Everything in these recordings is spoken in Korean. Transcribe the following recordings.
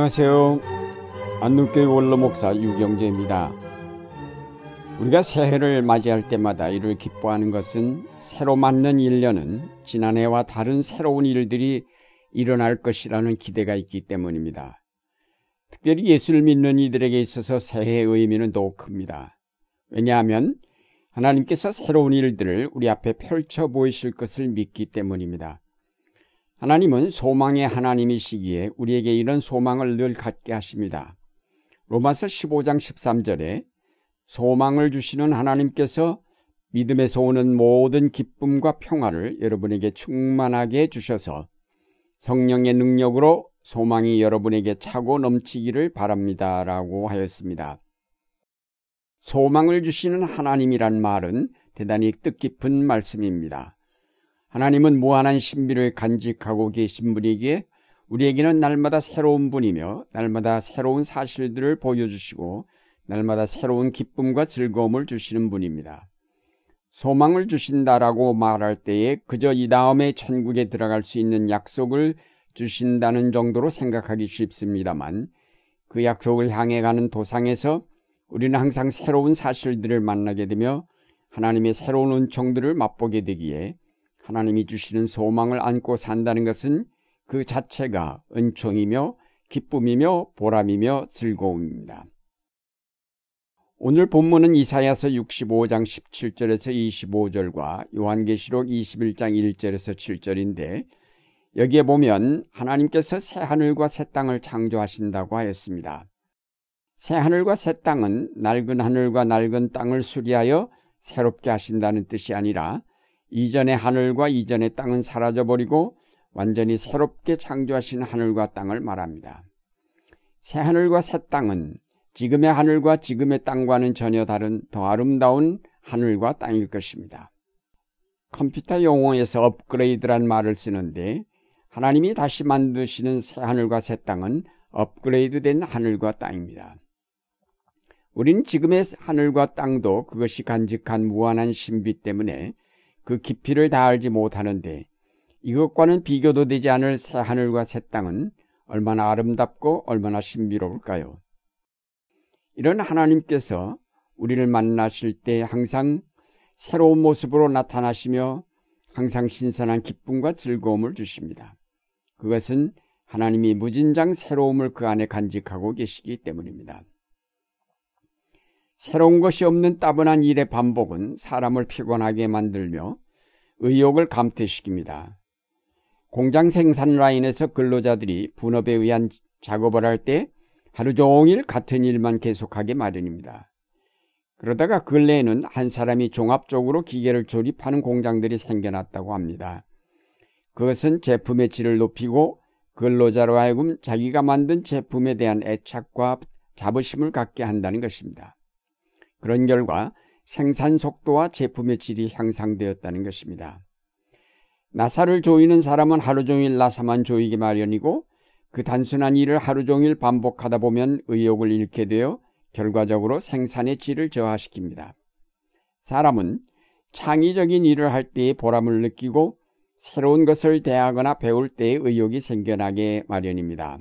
안녕하세요. 안동교회 원로 목사 유경재입니다. 우리가 새해를 맞이할 때마다 이를 기뻐하는 것은 새로 맞는 1년은 지난해와 다른 새로운 일들이 일어날 것이라는 기대가 있기 때문입니다. 특별히 예수를 믿는 이들에게 있어서 새해의 의미는 더욱 큽니다. 왜냐하면 하나님께서 새로운 일들을 우리 앞에 펼쳐 보이실 것을 믿기 때문입니다. 하나님은 소망의 하나님이시기에 우리에게 이런 소망을 늘 갖게 하십니다. 로마서 15장 13절에 소망을 주시는 하나님께서 믿음에서 오는 모든 기쁨과 평화를 여러분에게 충만하게 해주셔서 성령의 능력으로 소망이 여러분에게 차고 넘치기를 바랍니다. 라고 하였습니다. 소망을 주시는 하나님이란 말은 대단히 뜻깊은 말씀입니다. 하나님은 무한한 신비를 간직하고 계신 분이기에 우리에게는 날마다 새로운 분이며 날마다 새로운 사실들을 보여주시고 날마다 새로운 기쁨과 즐거움을 주시는 분입니다. 소망을 주신다라고 말할 때에 그저 이 다음에 천국에 들어갈 수 있는 약속을 주신다는 정도로 생각하기 쉽습니다만 그 약속을 향해 가는 도상에서 우리는 항상 새로운 사실들을 만나게 되며 하나님의 새로운 은총들을 맛보게 되기에 하나님이 주시는 소망을 안고 산다는 것은 그 자체가 은총이며 기쁨이며 보람이며 즐거움입니다. 오늘 본문은 이사야서 65장 17절에서 25절과 요한계시록 21장 1절에서 7절인데 여기에 보면 하나님께서 새 하늘과 새 땅을 창조하신다고 하였습니다. 새 하늘과 새 땅은 낡은 하늘과 낡은 땅을 수리하여 새롭게 하신다는 뜻이 아니라 이전의 하늘과 이전의 땅은 사라져버리고 완전히 새롭게 창조하신 하늘과 땅을 말합니다. 새 하늘과 새 땅은 지금의 하늘과 지금의 땅과는 전혀 다른 더 아름다운 하늘과 땅일 것입니다. 컴퓨터 용어에서 업그레이드란 말을 쓰는데 하나님이 다시 만드시는 새 하늘과 새 땅은 업그레이드된 하늘과 땅입니다. 우리는 지금의 하늘과 땅도 그것이 간직한 무한한 신비 때문에 그 깊이를 다 알지 못하는데 이것과는 비교도 되지 않을 새 하늘과 새 땅은 얼마나 아름답고 얼마나 신비로울까요? 이런 하나님께서 우리를 만나실 때 항상 새로운 모습으로 나타나시며 항상 신선한 기쁨과 즐거움을 주십니다. 그것은 하나님이 무진장 새로움을 그 안에 간직하고 계시기 때문입니다. 새로운 것이 없는 따분한 일의 반복은 사람을 피곤하게 만들며 의욕을 감퇴시킵니다. 공장 생산 라인에서 근로자들이 분업에 의한 작업을 할 때 하루 종일 같은 일만 계속하게 마련입니다. 그러다가 근래에는 한 사람이 종합적으로 기계를 조립하는 공장들이 생겨났다고 합니다. 그것은 제품의 질을 높이고 근로자로 하여금 자기가 만든 제품에 대한 애착과 자부심을 갖게 한다는 것입니다. 그런 결과 생산 속도와 제품의 질이 향상되었다는 것입니다. 나사를 조이는 사람은 하루 종일 나사만 조이기 마련이고 그 단순한 일을 하루 종일 반복하다 보면 의욕을 잃게 되어 결과적으로 생산의 질을 저하시킵니다. 사람은 창의적인 일을 할 때의 보람을 느끼고 새로운 것을 대하거나 배울 때의 의욕이 생겨나게 마련입니다.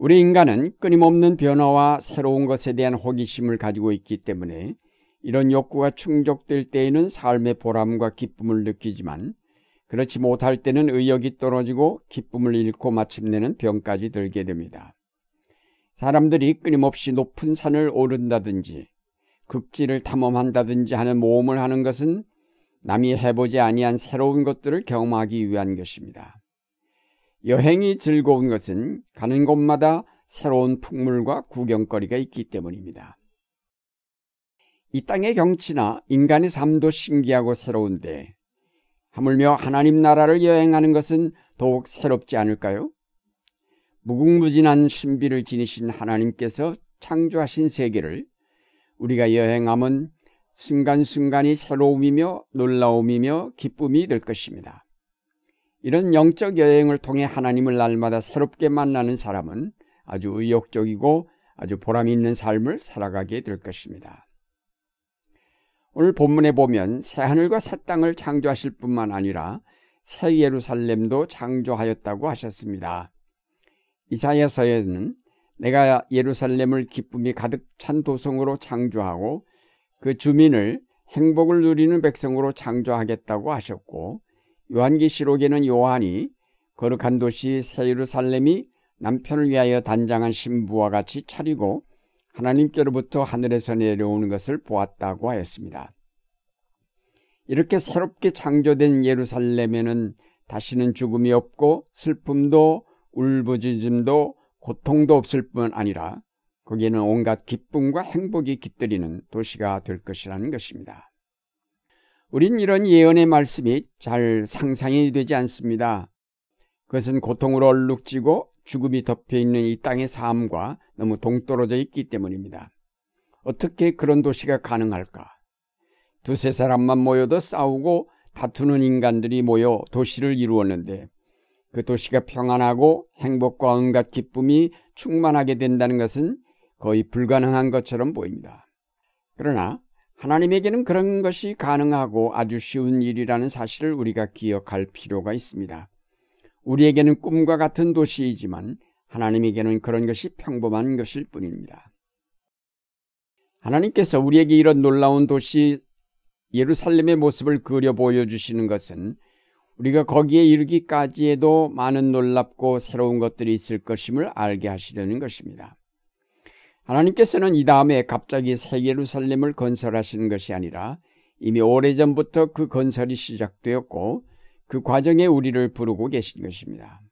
우리 인간은 끊임없는 변화와 새로운 것에 대한 호기심을 가지고 있기 때문에 이런 욕구가 충족될 때에는 삶의 보람과 기쁨을 느끼지만 그렇지 못할 때는 의욕이 떨어지고 기쁨을 잃고 마침내는 병까지 들게 됩니다. 사람들이 끊임없이 높은 산을 오른다든지 극지를 탐험한다든지 하는 모험을 하는 것은 남이 해보지 아니한 새로운 것들을 경험하기 위한 것입니다. 여행이 즐거운 것은 가는 곳마다 새로운 풍물과 구경거리가 있기 때문입니다. 이 땅의 경치나 인간의 삶도 신기하고 새로운데 하물며 하나님 나라를 여행하는 것은 더욱 새롭지 않을까요? 무궁무진한 신비를 지니신 하나님께서 창조하신 세계를 우리가 여행하면 순간순간이 새로움이며 놀라움이며 기쁨이 될 것입니다. 이런 영적 여행을 통해 하나님을 날마다 새롭게 만나는 사람은 아주 의욕적이고 아주 보람 있는 삶을 살아가게 될 것입니다. 오늘 본문에 보면 새 하늘과 새 땅을 창조하실 뿐만 아니라 새 예루살렘도 창조하였다고 하셨습니다. 이사야서에는 내가 예루살렘을 기쁨이 가득 찬 도성으로 창조하고 그 주민을 행복을 누리는 백성으로 창조하겠다고 하셨고 요한계시록에는 요한이 거룩한 도시 새 예루살렘이 남편을 위하여 단장한 신부와 같이 차리고 하나님께로부터 하늘에서 내려오는 것을 보았다고 하였습니다. 이렇게 새롭게 창조된 예루살렘에는 다시는 죽음이 없고 슬픔도 울부짖음도 고통도 없을 뿐 아니라 거기에는 온갖 기쁨과 행복이 깃들이는 도시가 될 것이라는 것입니다. 우린 이런 예언의 말씀이 잘 상상이 되지 않습니다. 그것은 고통으로 얼룩지고 죽음이 덮여 있는 이 땅의 삶과 너무 동떨어져 있기 때문입니다. 어떻게 그런 도시가 가능할까? 두세 사람만 모여도 싸우고 다투는 인간들이 모여 도시를 이루었는데 그 도시가 평안하고 행복과 온갖 기쁨이 충만하게 된다는 것은 거의 불가능한 것처럼 보입니다. 그러나 하나님에게는 그런 것이 가능하고 아주 쉬운 일이라는 사실을 우리가 기억할 필요가 있습니다. 우리에게는 꿈과 같은 도시이지만 하나님에게는 그런 것이 평범한 것일 뿐입니다. 하나님께서 우리에게 이런 놀라운 도시 예루살렘의 모습을 그려 보여주시는 것은 우리가 거기에 이르기까지에도 많은 놀랍고 새로운 것들이 있을 것임을 알게 하시려는 것입니다. 하나님께서는 이 다음에 갑자기 새 예루살렘을 건설하시는 것이 아니라 이미 오래전부터 그 건설이 시작되었고 그 과정에 우리를 부르고 계신 것입니다.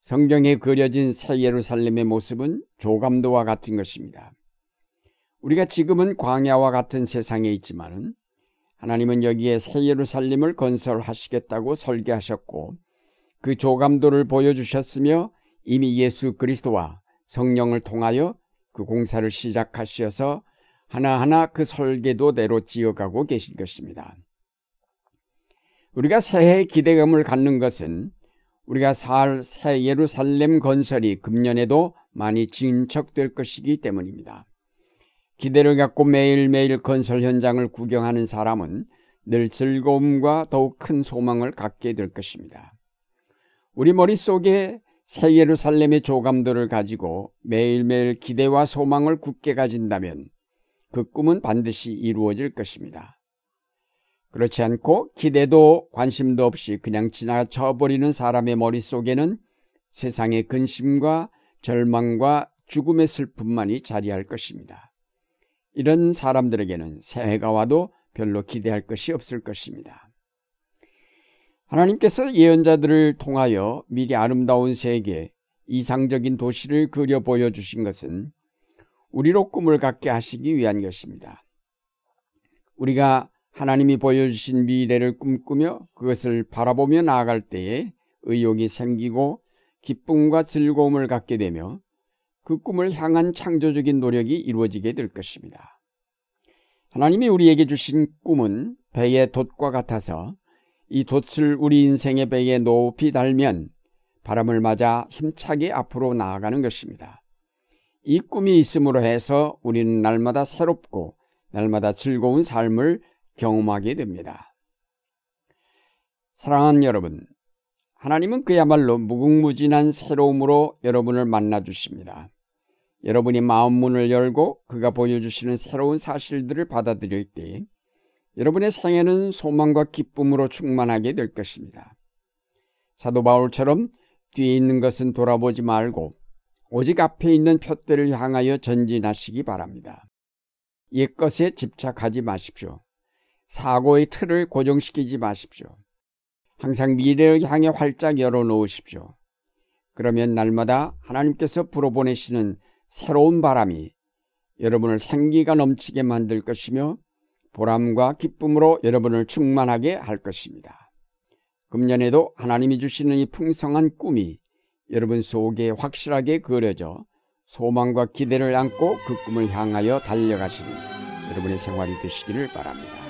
성경에 그려진 새 예루살렘의 모습은 조감도와 같은 것입니다. 우리가 지금은 광야와 같은 세상에 있지만은 하나님은 여기에 새 예루살렘을 건설하시겠다고 설계하셨고 그 조감도를 보여주셨으며 이미 예수 그리스도와 성령을 통하여 그 공사를 시작하셔서 하나하나 그 설계도대로 지어가고 계신 것입니다. 우리가 새해 기대감을 갖는 것은 우리가 살 새 예루살렘 건설이 금년에도 많이 진척될 것이기 때문입니다. 기대를 갖고 매일매일 건설 현장을 구경하는 사람은 늘 즐거움과 더욱 큰 소망을 갖게 될 것입니다. 우리 머릿속에 새 예루살렘의 조감도를 가지고 매일매일 기대와 소망을 굳게 가진다면 그 꿈은 반드시 이루어질 것입니다. 그렇지 않고 기대도 관심도 없이 그냥 지나쳐 버리는 사람의 머릿속에는 세상의 근심과 절망과 죽음의 슬픔만이 자리할 것입니다. 이런 사람들에게는 새해가 와도 별로 기대할 것이 없을 것입니다. 하나님께서 예언자들을 통하여 미리 아름다운 세계, 이상적인 도시를 그려 보여주신 것은 우리로 꿈을 갖게 하시기 위한 것입니다. 우리가 하나님이 보여주신 미래를 꿈꾸며 그것을 바라보며 나아갈 때에 의욕이 생기고 기쁨과 즐거움을 갖게 되며 그 꿈을 향한 창조적인 노력이 이루어지게 될 것입니다. 하나님이 우리에게 주신 꿈은 배의 돛과 같아서 이 돛을 우리 인생의 배에 높이 달면 바람을 맞아 힘차게 앞으로 나아가는 것입니다. 이 꿈이 있음으로 해서 우리는 날마다 새롭고 날마다 즐거운 삶을 경험하게 됩니다. 사랑하는 여러분, 하나님은 그야말로 무궁무진한 새로움으로 여러분을 만나 주십니다. 여러분이 마음 문을 열고 그가 보여주시는 새로운 사실들을 받아들일 때 여러분의 생애는 소망과 기쁨으로 충만하게 될 것입니다. 사도 바울처럼 뒤에 있는 것은 돌아보지 말고 오직 앞에 있는 표대를 향하여 전진하시기 바랍니다. 옛것에 집착하지 마십시오. 사고의 틀을 고정시키지 마십시오. 항상 미래를 향해 활짝 열어놓으십시오. 그러면 날마다 하나님께서 불어보내시는 새로운 바람이 여러분을 생기가 넘치게 만들 것이며 보람과 기쁨으로 여러분을 충만하게 할 것입니다. 금년에도 하나님이 주시는 이 풍성한 꿈이 여러분 속에 확실하게 그려져 소망과 기대를 안고 그 꿈을 향하여 달려가시는 여러분의 생활이 되시기를 바랍니다.